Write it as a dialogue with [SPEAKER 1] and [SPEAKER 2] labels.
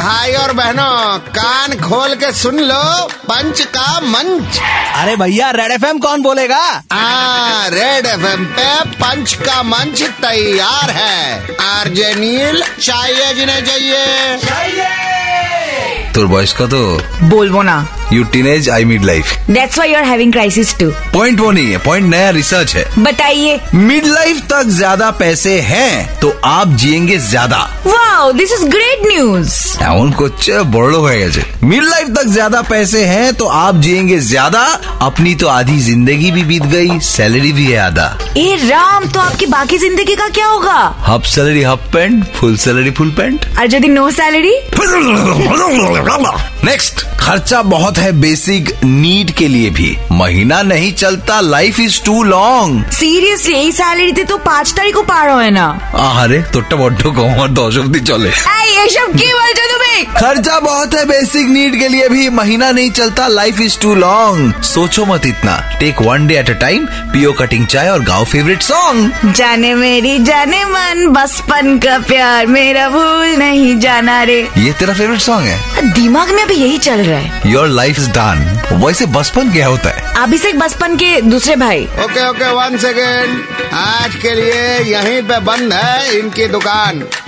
[SPEAKER 1] भाई और बहनों कान खोल के सुन लो पंच का मंच
[SPEAKER 2] अरे भैया रेड एफ कौन बोलेगा
[SPEAKER 1] आ, रेड एफ पे पंच का मंच तैयार है आरजे नील चाहिए जिन्हें चाहिए
[SPEAKER 3] তোর বয়স কত
[SPEAKER 4] बोलबो ना
[SPEAKER 3] you teenage I midlife
[SPEAKER 4] that's why you are having crisis two
[SPEAKER 3] point वो नहीं है पॉइंट नया रिसर्च है
[SPEAKER 4] बताइए
[SPEAKER 3] मिड लाइफ तक ज्यादा पैसे हैं तो आप जिएंगे ज्यादा
[SPEAKER 4] wow this is great news
[SPEAKER 3] এমন করছে বড় লোক হয়ে গেছে मिड लाइफ तक ज्यादा पैसे हैं तो आप जिएंगे ज्यादा अपनी तो आधी जिंदगी भी बीत गई सैलरी भी है आधा
[SPEAKER 4] ए राम तो आपकी बाकी जिंदगी का क्या होगा
[SPEAKER 3] half salary half pant full salary full pant
[SPEAKER 4] और यदि नो सैलरी
[SPEAKER 3] नेक्स्ट खर्चा बहुत है बेसिक नीड के लिए भी महीना नहीं चलता life is too long
[SPEAKER 4] seriously এই স্যালারিতে তো পাঁচ তারিখও পার হয় না
[SPEAKER 3] আহারে তোরটা বড্ড কম আর দশ অব্দি চলে
[SPEAKER 4] এই এসব কি বলছো তুমি
[SPEAKER 3] खर्चा बहुत है बेसिक नीड के लिए भी। महीना नहीं चलता लाइफ इज़ टू लॉन्ग सोचो मत इतना। Take one day at a time पियो कटिंग चाय और गाओ फेवरेट सॉन्ग
[SPEAKER 4] जाने मेरी जाने मन। बचपन का प्यार मेरा भूल नहीं जाना रे।
[SPEAKER 3] ये तेरा फेवरेट सॉन्ग है?
[SPEAKER 4] दिमाग में अभी यही चल रहा है।
[SPEAKER 3] योर लाइफ इज़ डन वैसे बचपन क्या होता है?
[SPEAKER 4] अभी अभिषेक बचपन के दूसरे भाई।
[SPEAKER 1] ओके ओके वन सेकेंड आज के लिए यहीं पे बंद है इनकी दुकान।